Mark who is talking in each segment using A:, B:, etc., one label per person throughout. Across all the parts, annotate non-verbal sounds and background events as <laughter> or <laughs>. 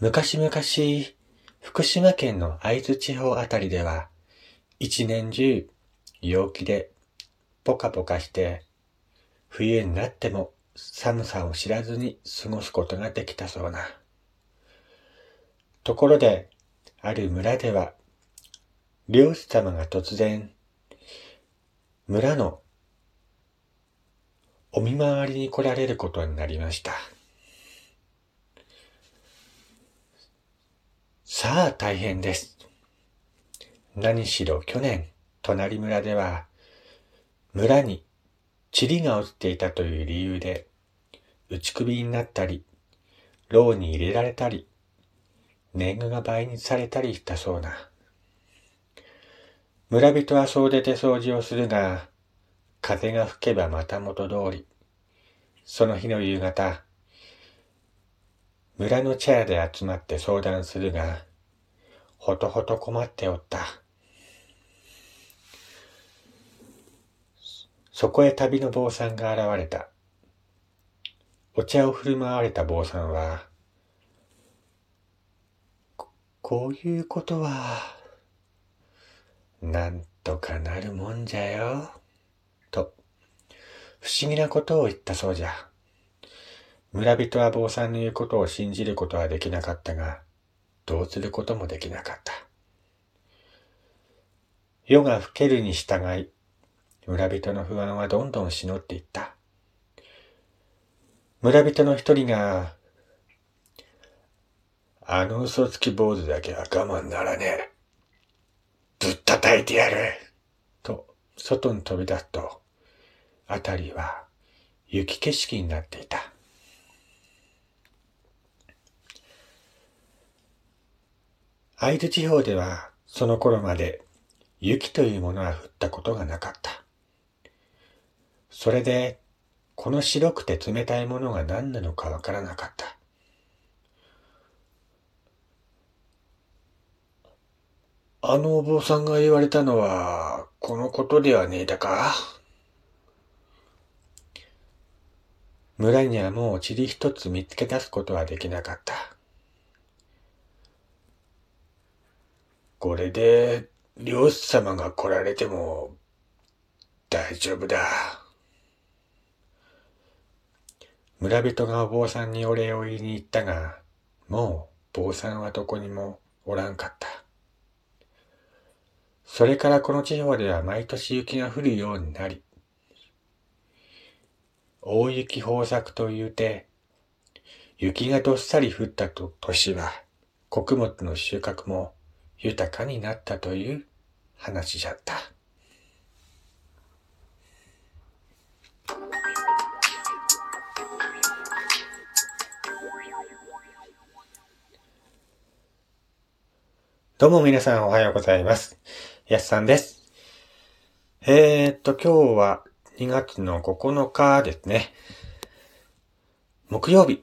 A: 昔々、福島県の会津地方あたりでは、一年中、陽気で、ポカポカして、冬になっても寒さを知らずに過ごすことができたそうな。ところで、ある村では、漁師様が突然、村のお見回りに来られることになりました。さあ大変です。何しろ去年、隣村では、村に塵が落ちていたという理由で、打ち首になったり、牢に入れられたり、年貢が倍にされたりしたそうな。村人は総出で掃除をするが、風が吹けばまた元通り。その日の夕方、村の茶屋で集まって相談するが、ほとほと困っておった。そこへ旅の坊さんが現れた。お茶を振る舞われた坊さんは、こういうことは、なんとかなるもんじゃよ、と、不思議なことを言ったそうじゃ。村人は坊さんの言うことを信じることはできなかったが、どうすることもできなかった。夜が更けるに従い、村人の不安はどんどん募っていった。村人の一人が、あの嘘つき坊主だけは我慢ならねえ。ぶったたいてやる。と、外に飛び出すと、あたりは雪景色になっていた。会津地方ではその頃まで雪というものは降ったことがなかった。それで、この白くて冷たいものが何なのかわからなかった。あのお坊さんが言われたのは、このことではねえだか村にはもう塵一つ見つけ出すことはできなかった。これで、漁師様が来られても、大丈夫だ。村人がお坊さんにお礼を言いに行ったが、もう坊さんはどこにもおらんかった。それからこの地方では毎年雪が降るようになり、大雪豊作というて、雪がどっさり降ったと年は、穀物の収穫も豊かになったという話じゃった。どうも皆さんおはようございます。やすさんです。えー、っと、今日は2月の9日ですね。木曜日。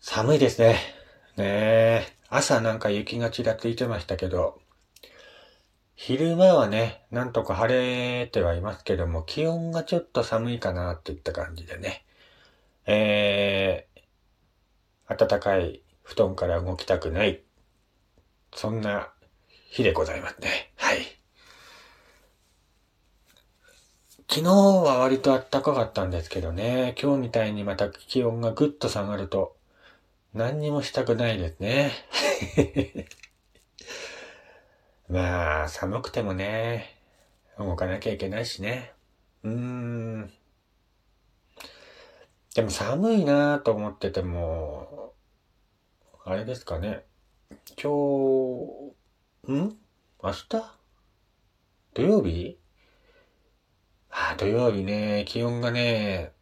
A: 寒いですね。ねえ、朝なんか雪がちらついてましたけど、昼間はね、なんとか晴れてはいますけども、気温がちょっと寒いかなっていった感じでね、えー、暖かい布団から動きたくない、そんな日でございますね。はい。昨日は割と暖かかったんですけどね、今日みたいにまた気温がぐっと下がると、何にもしたくないですね。<laughs> まあ、寒くてもね、動かなきゃいけないしね。うーん。でも寒いなぁと思ってても、あれですかね。今日、ん？明日？土曜日？あ土曜日ね、気温がね、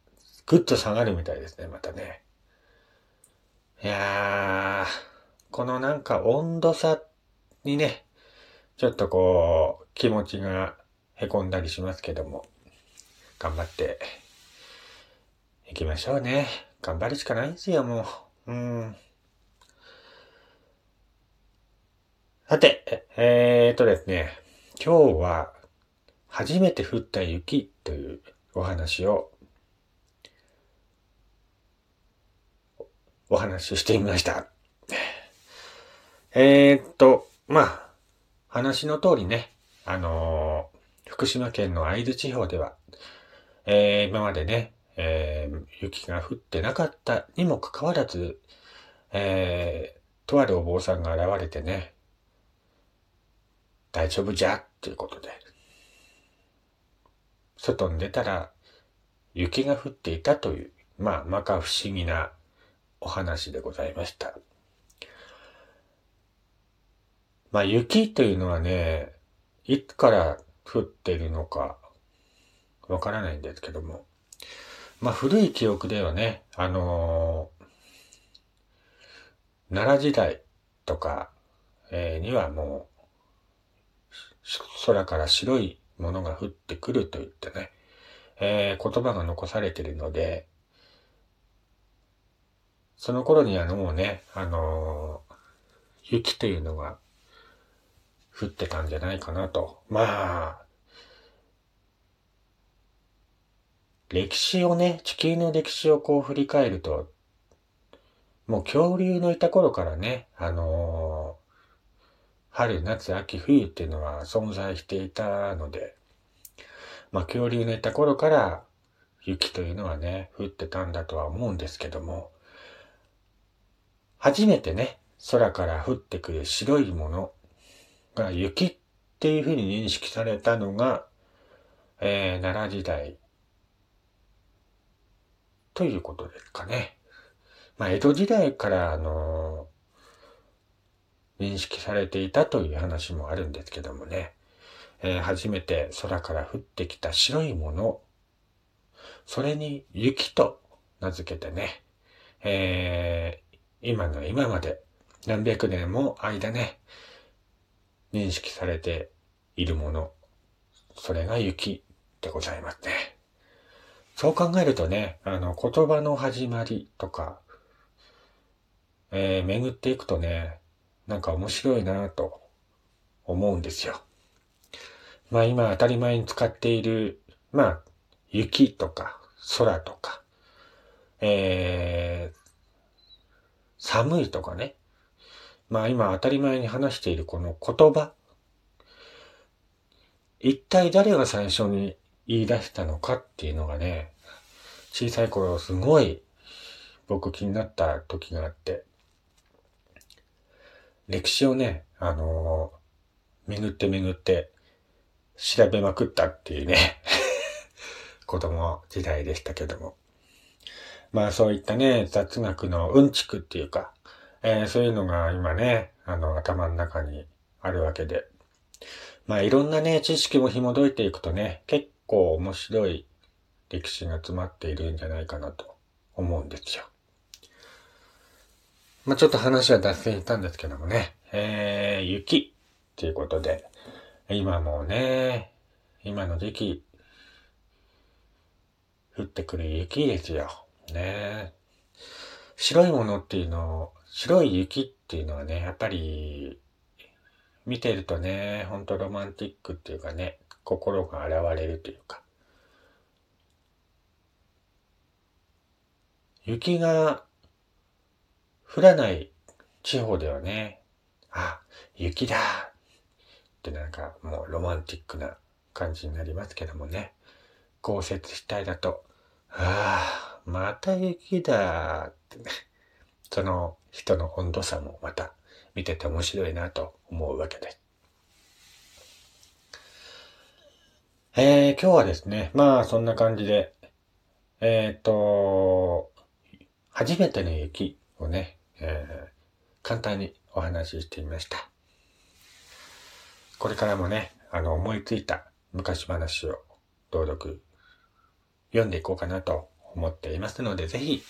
A: ぐっと下がるみたいですね、またね。いやー、このなんか温度差にね、ちょっとこう、気持ちが凹んだりしますけども、頑張っていきましょうね。頑張るしかないんですよ、もう。うん。さて、えー、っとですね、今日は初めて降った雪というお話をお話ししてみました。えー、っと、まあ、話の通りね、あのー、福島県の会津地方では、えー、今までね、えー、雪が降ってなかったにもかかわらず、えー、とあるお坊さんが現れてね、大丈夫じゃ？っていうことで、外に出たら雪が降っていたという、まあ、まか不思議なお話でございました。まあ、雪というのはね、いつから降ってるのか、わからないんですけども。まあ、古い記憶ではね、あのー、奈良時代とか、えー、にはもう、空から白いものが降ってくると言ってね、えー、言葉が残されているので、その頃にはもうね、あのー、雪というのが降ってたんじゃないかなと。まあ、歴史をね、地球の歴史をこう振り返ると、もう恐竜のいた頃からね、あのー、春、夏、秋、冬っていうのは存在していたので、まあ恐竜のいた頃から雪というのはね、降ってたんだとは思うんですけども、初めてね、空から降ってくる白いものが雪っていうふうに認識されたのが、えー、奈良時代ということですかね。まあ、江戸時代から、あのー、認識されていたという話もあるんですけどもね、えー、初めて空から降ってきた白いもの、それに雪と名付けてね、えー、今の今まで何百年も間ね、認識されているもの、それが雪でございますね。そう考えるとね、あの、言葉の始まりとか、えー、巡っていくとね、なんか面白いなと思うんですよ。まあ今当たり前に使っている、まあ、雪とか空とか、えー、寒いとかね。まあ今当たり前に話しているこの言葉。一体誰が最初に言い出したのかっていうのがね、小さい頃すごい僕気になった時があって、歴史をね、あのー、巡って巡って調べまくったっていうね <laughs> 子供時代でしたけども。まあそういったね、雑学のうんちくっていうか、えー、そういうのが今ね、あの頭の中にあるわけで。まあいろんなね、知識も紐解いていくとね、結構面白い歴史が詰まっているんじゃないかなと思うんですよ。まあちょっと話は脱線したんですけどもね、えー、雪っていうことで、今もうね、今の時期、降ってくる雪ですよ。ね白いものっていうのを、白い雪っていうのはね、やっぱり、見てるとね、ほんとロマンティックっていうかね、心が洗われるというか。雪が降らない地方ではね、あ、雪だってなんかもうロマンティックな感じになりますけどもね。豪雪地帯だと、ああ、また雪だってね。<laughs> その人の温度差もまた見てて面白いなと思うわけです。えー、今日はですね、まあそんな感じで、えっ、ー、と、初めての雪をね、えー、簡単にお話ししてみました。これからもね、あの思いついた昔話を朗読読んでいこうかなと思っていますので、ぜひ、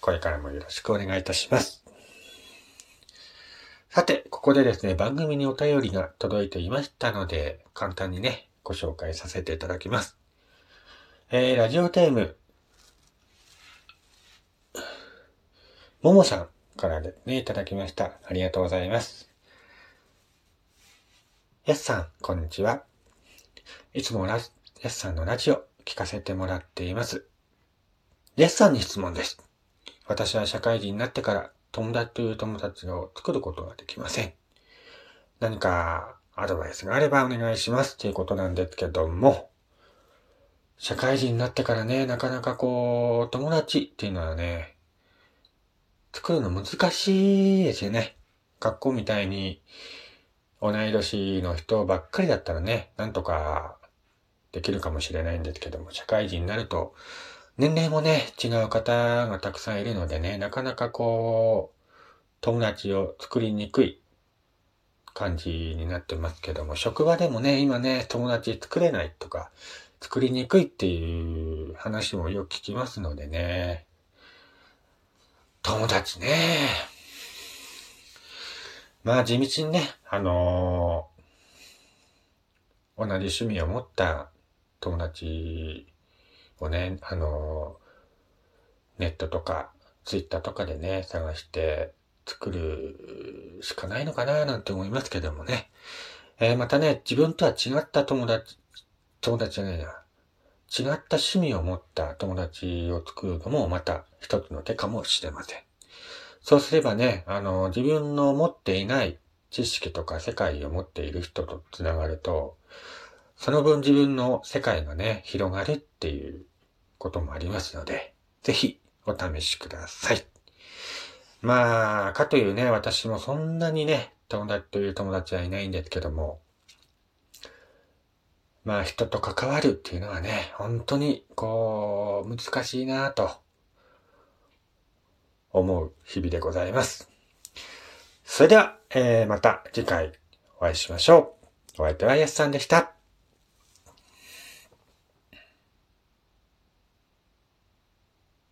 A: これからもよろしくお願いいたします。さて、ここでですね、番組にお便りが届いていましたので、簡単にね、ご紹介させていただきます。えー、ラジオテーム、ももさんからですね、いただきました。ありがとうございます。やすさん、こんにちは。いつもラやすさんのラジオ聞かせてもらっています。やすさんに質問です。私は社会人になってから友達という友達を作ることができません。何かアドバイスがあればお願いしますっていうことなんですけども、社会人になってからね、なかなかこう、友達っていうのはね、作るの難しいですよね。学校みたいに同い年の人ばっかりだったらね、なんとかできるかもしれないんですけども、社会人になると、年齢もね、違う方がたくさんいるのでね、なかなかこう、友達を作りにくい感じになってますけども、職場でもね、今ね、友達作れないとか、作りにくいっていう話もよく聞きますのでね。友達ね。まあ地道にね、あのー、同じ趣味を持った友達をね、あの、ネットとかツイッターとかでね、探して作るしかないのかななんて思いますけどもね。えー、またね、自分とは違った友達、友達じゃないな。違った趣味を持った友達を作るのもまた一つの手かもしれません。そうすればね、あの、自分の持っていない知識とか世界を持っている人とつながると、その分自分の世界がね、広がるっていうこともありますので、ぜひお試しください。まあ、かというね、私もそんなにね、友達という友達はいないんですけども、まあ人と関わるっていうのはね、本当にこう、難しいなぁと思う日々でございます。それでは、えー、また次回お会いしましょう。お相手はやすさんでした。